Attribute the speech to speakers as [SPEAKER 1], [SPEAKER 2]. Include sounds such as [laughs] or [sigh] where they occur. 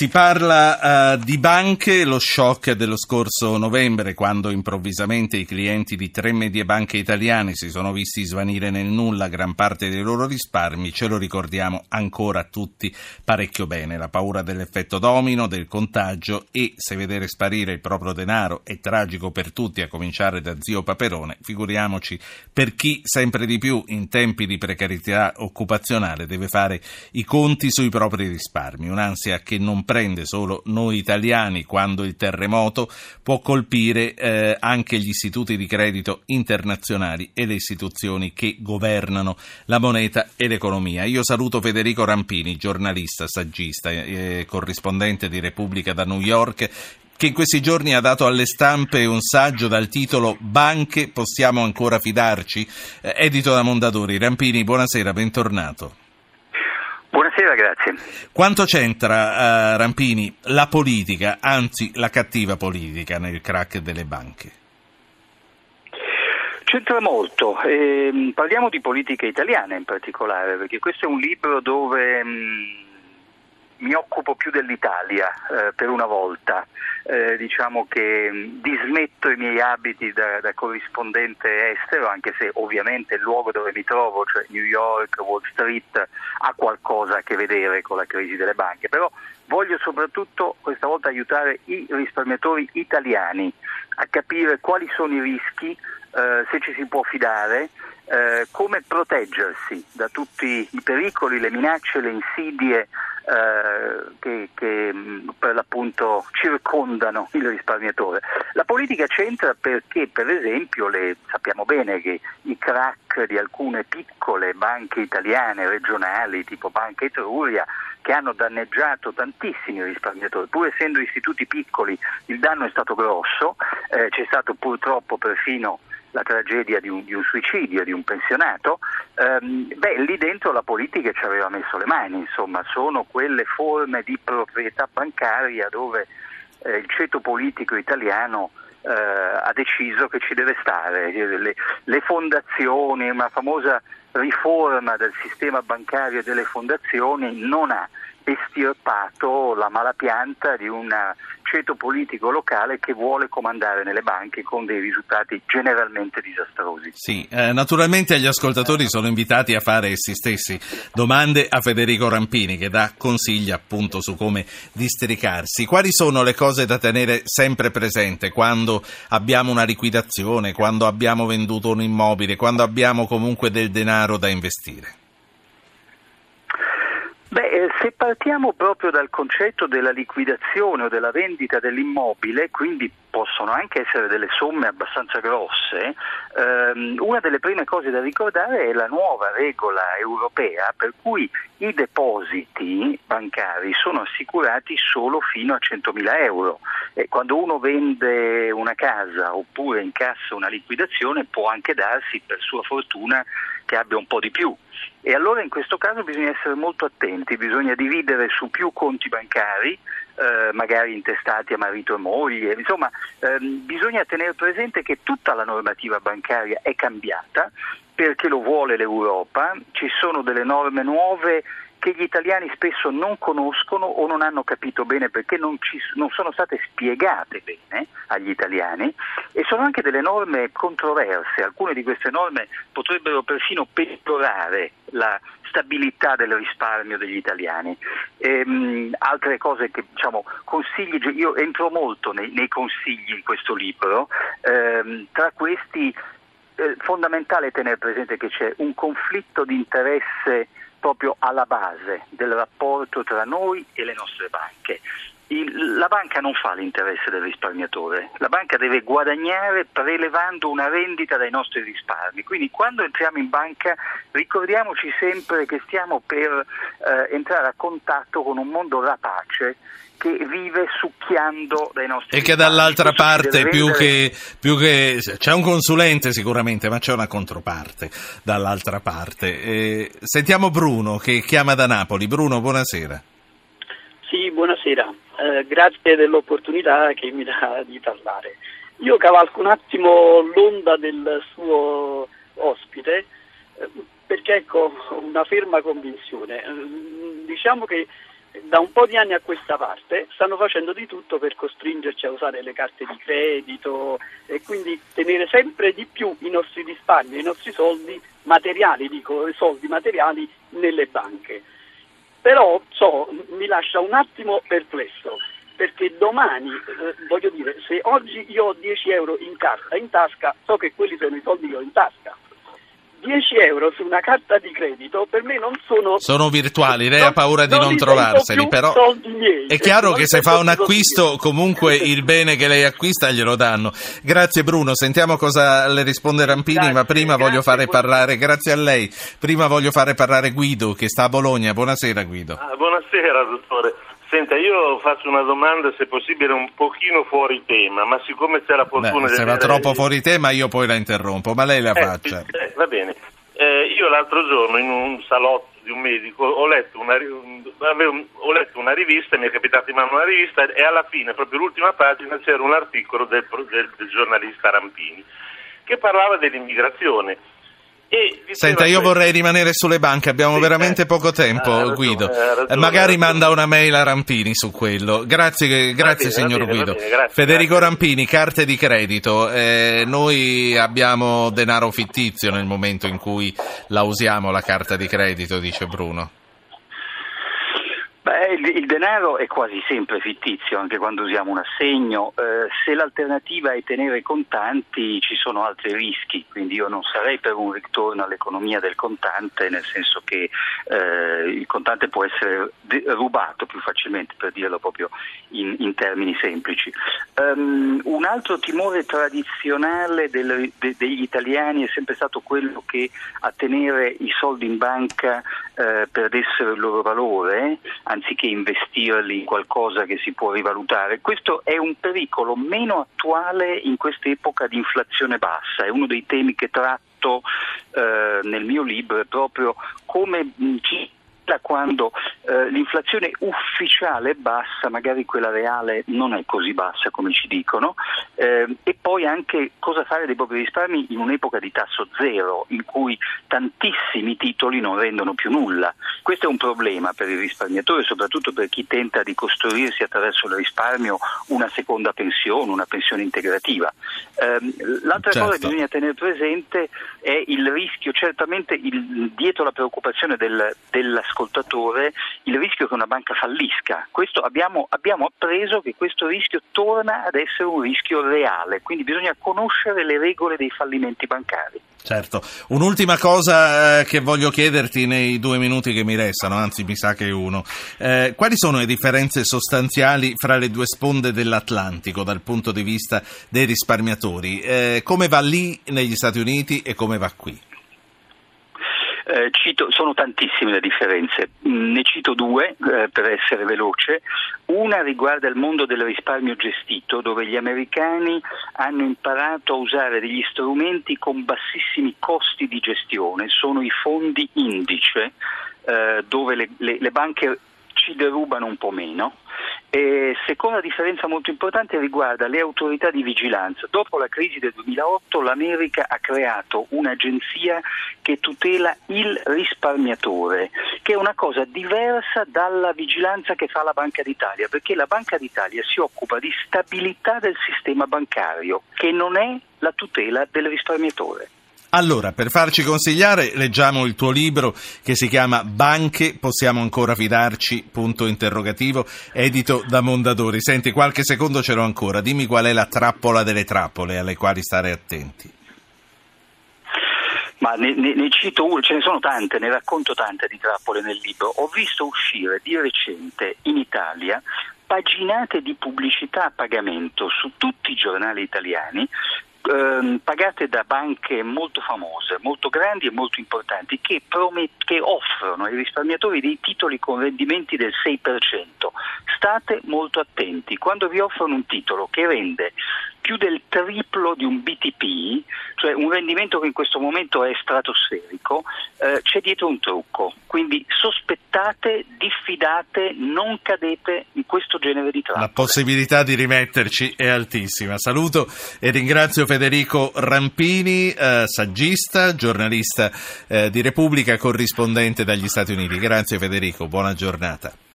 [SPEAKER 1] Si parla uh, di banche, lo shock dello scorso novembre quando improvvisamente i clienti di tre medie banche italiane si sono visti svanire nel nulla gran parte dei loro risparmi, ce lo ricordiamo ancora tutti parecchio bene. La paura dell'effetto domino, del contagio e se vedere sparire il proprio denaro è tragico per tutti, a cominciare da zio Paperone, figuriamoci per chi sempre di più in tempi di precarietà occupazionale deve fare i conti sui propri risparmi, un'ansia che non prende solo noi italiani quando il terremoto può colpire eh, anche gli istituti di credito internazionali e le istituzioni che governano la moneta e l'economia. Io saluto Federico Rampini, giornalista, saggista, eh, corrispondente di Repubblica da New York che in questi giorni ha dato alle stampe un saggio dal titolo Banche possiamo ancora fidarci? Eh, edito da Mondadori. Rampini, buonasera, bentornato.
[SPEAKER 2] Grazie.
[SPEAKER 1] Quanto c'entra, uh, Rampini, la politica, anzi la cattiva politica, nel crack delle banche?
[SPEAKER 2] C'entra molto, eh, parliamo di politica italiana in particolare, perché questo è un libro dove... Mh, mm, mi occupo più dell'Italia eh, per una volta, eh, diciamo che mm, dismetto i miei abiti da, da, corrispondente estero, anche se ovviamente il luogo dove mi trovo, cioè New York, Wall Street, ha qualcosa a che vedere con la crisi delle banche, però voglio soprattutto questa volta aiutare i risparmiatori italiani a capire quali sono i rischi, eh, se ci si può fidare, eh, come proteggersi da tutti i pericoli, le minacce, le insidie eh, che, che, mm, per l'appunto circondano il risparmiatore. La politica c'entra perché per esempio le, sappiamo bene che i crack di alcune piccole banche italiane regionali tipo Banca Etruria che hanno danneggiato tantissimi risparmiatori, pur essendo istituti piccoli il danno è stato grosso, eh, c'è stato purtroppo perfino la tragedia di un, di un suicidio di un pensionato, ehm, beh, lì dentro la politica ci aveva messo le mani, insomma, sono quelle forme di proprietà bancaria dove eh, il ceto politico italiano eh, ha deciso che ci deve stare. Le, le fondazioni, una famosa riforma del sistema bancario e delle fondazioni non ha estirpato la malapianta di un ceto politico locale che vuole comandare nelle banche con dei risultati generalmente disastrosi.
[SPEAKER 1] Sì, eh, naturalmente gli ascoltatori sono invitati a fare essi stessi domande a Federico Rampini che dà consigli appunto su come districarsi. Quali sono le cose da tenere sempre presente quando abbiamo una liquidazione, quando abbiamo venduto un immobile, quando abbiamo comunque del denaro da investire?
[SPEAKER 2] Beh, eh, se partiamo proprio dal concetto della liquidazione o della vendita dell'immobile, quindi possono anche essere delle somme abbastanza grosse, ehm, una delle prime cose da ricordare è la nuova regola europea per cui i depositi bancari sono assicurati solo fino a 100.000 euro. E quando uno vende una casa oppure incassa una liquidazione può anche darsi per sua fortuna che abbia un po' di più. E allora in questo caso bisogna essere molto attenti, bisogna dividere su più conti bancari, eh, magari intestati a marito e moglie, insomma ehm, bisogna tenere presente che tutta la normativa bancaria è cambiata perché lo vuole l'Europa, ci sono delle norme nuove che gli italiani spesso non conoscono o non hanno capito bene perché non, ci, non, sono state spiegate bene agli italiani e sono anche delle norme controverse, alcune di queste norme potrebbero perfino peggiorare la stabilità del risparmio degli italiani. Ehm, altre cose che diciamo, consigli, io entro molto nei, nei consigli di questo libro, ehm, tra questi eh, fondamentale tenere presente che c'è un conflitto di interesse proprio alla base del rapporto tra noi e le nostre banche. Il, la banca non fa l'interesse del risparmiatore, la banca deve guadagnare prelevando una rendita dai nostri risparmi. Quindi quando entriamo in banca ricordiamoci sempre che stiamo per eh, entrare a contatto con un mondo rapace che vive succhiando dai nostri
[SPEAKER 1] e che dall'altra parte più che, più che, c'è un consulente sicuramente ma c'è una controparte dall'altra parte. Eh, sentiamo Bruno che chiama da Napoli. Bruno buonasera.
[SPEAKER 3] Sì buonasera. Eh, grazie dell'opportunità che mi dà di parlare. Io cavalco un attimo l'onda del suo ospite eh, perché ecco una ferma convinzione. Eh, diciamo che da un po' di anni a questa parte stanno facendo di tutto per costringerci a usare le carte di credito e quindi tenere sempre di più i nostri risparmi, i nostri soldi materiali, dico soldi materiali nelle banche. Però so, mi lascia un attimo perplesso perché domani, eh, voglio dire, se oggi io ho 10 euro in carta, in tasca, so che quelli sono i soldi che ho in tasca 10 euro su una carta di credito per me non sono...
[SPEAKER 1] Sono virtuali, lei ha paura di non, non trovarseli, però è chiaro che se fa un acquisto comunque [laughs] il bene che lei acquista glielo danno. Grazie Bruno, sentiamo cosa le risponde Rampini, grazie, ma prima voglio fare parlare, grazie a lei, prima voglio fare parlare Guido che sta a Bologna. Buonasera Guido.
[SPEAKER 4] Ah, buonasera dottore. Senta, io faccio una domanda, se possibile, un pochino fuori tema, ma siccome c'è la fortuna
[SPEAKER 1] Beh, Se va troppo fuori tema io poi la interrompo, ma lei la
[SPEAKER 4] eh,
[SPEAKER 1] faccia.
[SPEAKER 4] Eh, va bene. Eh, io l'altro giorno in un salotto di un medico ho letto, una, avevo, ho letto una rivista, mi è capitato in mano una rivista e alla fine, proprio l'ultima pagina, c'era un articolo del, del, del giornalista Rampini che parlava dell'immigrazione
[SPEAKER 1] Senta, io vorrei rimanere sulle banche, abbiamo sì, veramente eh, poco tempo, ragione, Guido. Ragione, Magari manda una mail a Rampini su quello. Grazie, grazie bene, signor bene, Guido. Bene, grazie, Federico grazie. Rampini, carte di credito. Eh, noi abbiamo denaro fittizio nel momento in cui la usiamo la carta di credito, dice Bruno.
[SPEAKER 2] Beh, il, il, denaro è quasi sempre fittizio, anche quando usiamo un assegno. Eh, se l'alternativa è tenere contanti ci sono altri rischi, quindi io non sarei per un ritorno all'economia del contante, nel senso che eh, il contante può essere de- rubato più facilmente, per dirlo proprio in, in termini semplici. Um, un altro timore tradizionale del, de- degli italiani è sempre stato quello che a tenere i soldi in banca eh, perdessero il loro valore anziché investirli in qualcosa che si può rivalutare. Questo è un pericolo meno attuale in quest'epoca di inflazione bassa, è uno dei temi che tratto eh, nel mio libro, proprio come ci da quando eh, l'inflazione ufficiale è bassa, magari quella reale non è così bassa come ci dicono, eh, e poi anche cosa fare dei propri risparmi in un'epoca di tasso zero, in cui tantissimi titoli non rendono più nulla. Questo è un problema per il risparmiatore, soprattutto per chi tenta di costruirsi attraverso il risparmio una seconda pensione, una pensione integrativa. Eh, l'altra certo. cosa che bisogna tenere presente è il rischio, certamente il, dietro la preoccupazione del, dell'ascoltatore, ascoltatore il rischio che una banca fallisca. Abbiamo, abbiamo, appreso che questo rischio torna ad essere un rischio reale, quindi bisogna conoscere le regole dei fallimenti bancari.
[SPEAKER 1] Certo, un'ultima cosa eh, che voglio chiederti nei due minuti che mi restano, anzi mi sa che uno. Eh, quali sono le differenze sostanziali fra le due sponde dell'Atlantico dal punto di vista dei risparmiatori? Eh, come va lì negli Stati Uniti e come va qui?
[SPEAKER 2] Eh, cito, sono tantissime le differenze, mm, ne cito due eh, per essere veloce. Una riguarda il mondo del risparmio gestito, dove gli americani hanno imparato a usare degli strumenti con bassissimi costi di gestione, sono i fondi indice, eh, dove le, le, le banche ci derubano un po' meno. E seconda differenza molto importante riguarda le autorità di vigilanza. Dopo la crisi del 2008 l'America ha creato un'agenzia che tutela il risparmiatore, che è una cosa diversa dalla vigilanza che fa la Banca d'Italia, perché la Banca d'Italia si occupa di stabilità del sistema bancario, che non è la tutela del risparmiatore.
[SPEAKER 1] Allora, per farci consigliare, leggiamo il tuo libro che si chiama Banche, possiamo ancora fidarci? Punto interrogativo, edito da Mondadori. Senti, qualche secondo ce l'ho ancora. Dimmi qual è la trappola delle trappole alle quali stare attenti.
[SPEAKER 2] Ma ne, ne, ne, cito una, ce ne sono tante, ne racconto tante di trappole nel libro. Ho visto uscire di recente in Italia paginate di pubblicità a pagamento su tutti i giornali italiani ehm, pagate da banche molto famose, molto grandi e molto importanti che, promet- che offrono ai risparmiatori dei titoli con rendimenti del 6%. State molto attenti, quando vi offrono un titolo che rende più del triplo di un BTP, cioè un rendimento che in questo momento è stratosferico, eh, c'è dietro un trucco. Quindi sospettate, diffidate, non cadete in questo genere di trappole.
[SPEAKER 1] La possibilità di rimetterci è altissima. Saluto e ringrazio Federico Rampini, eh, saggista, giornalista eh, di Repubblica, corrispondente dagli Stati Uniti. Grazie Federico, buona giornata.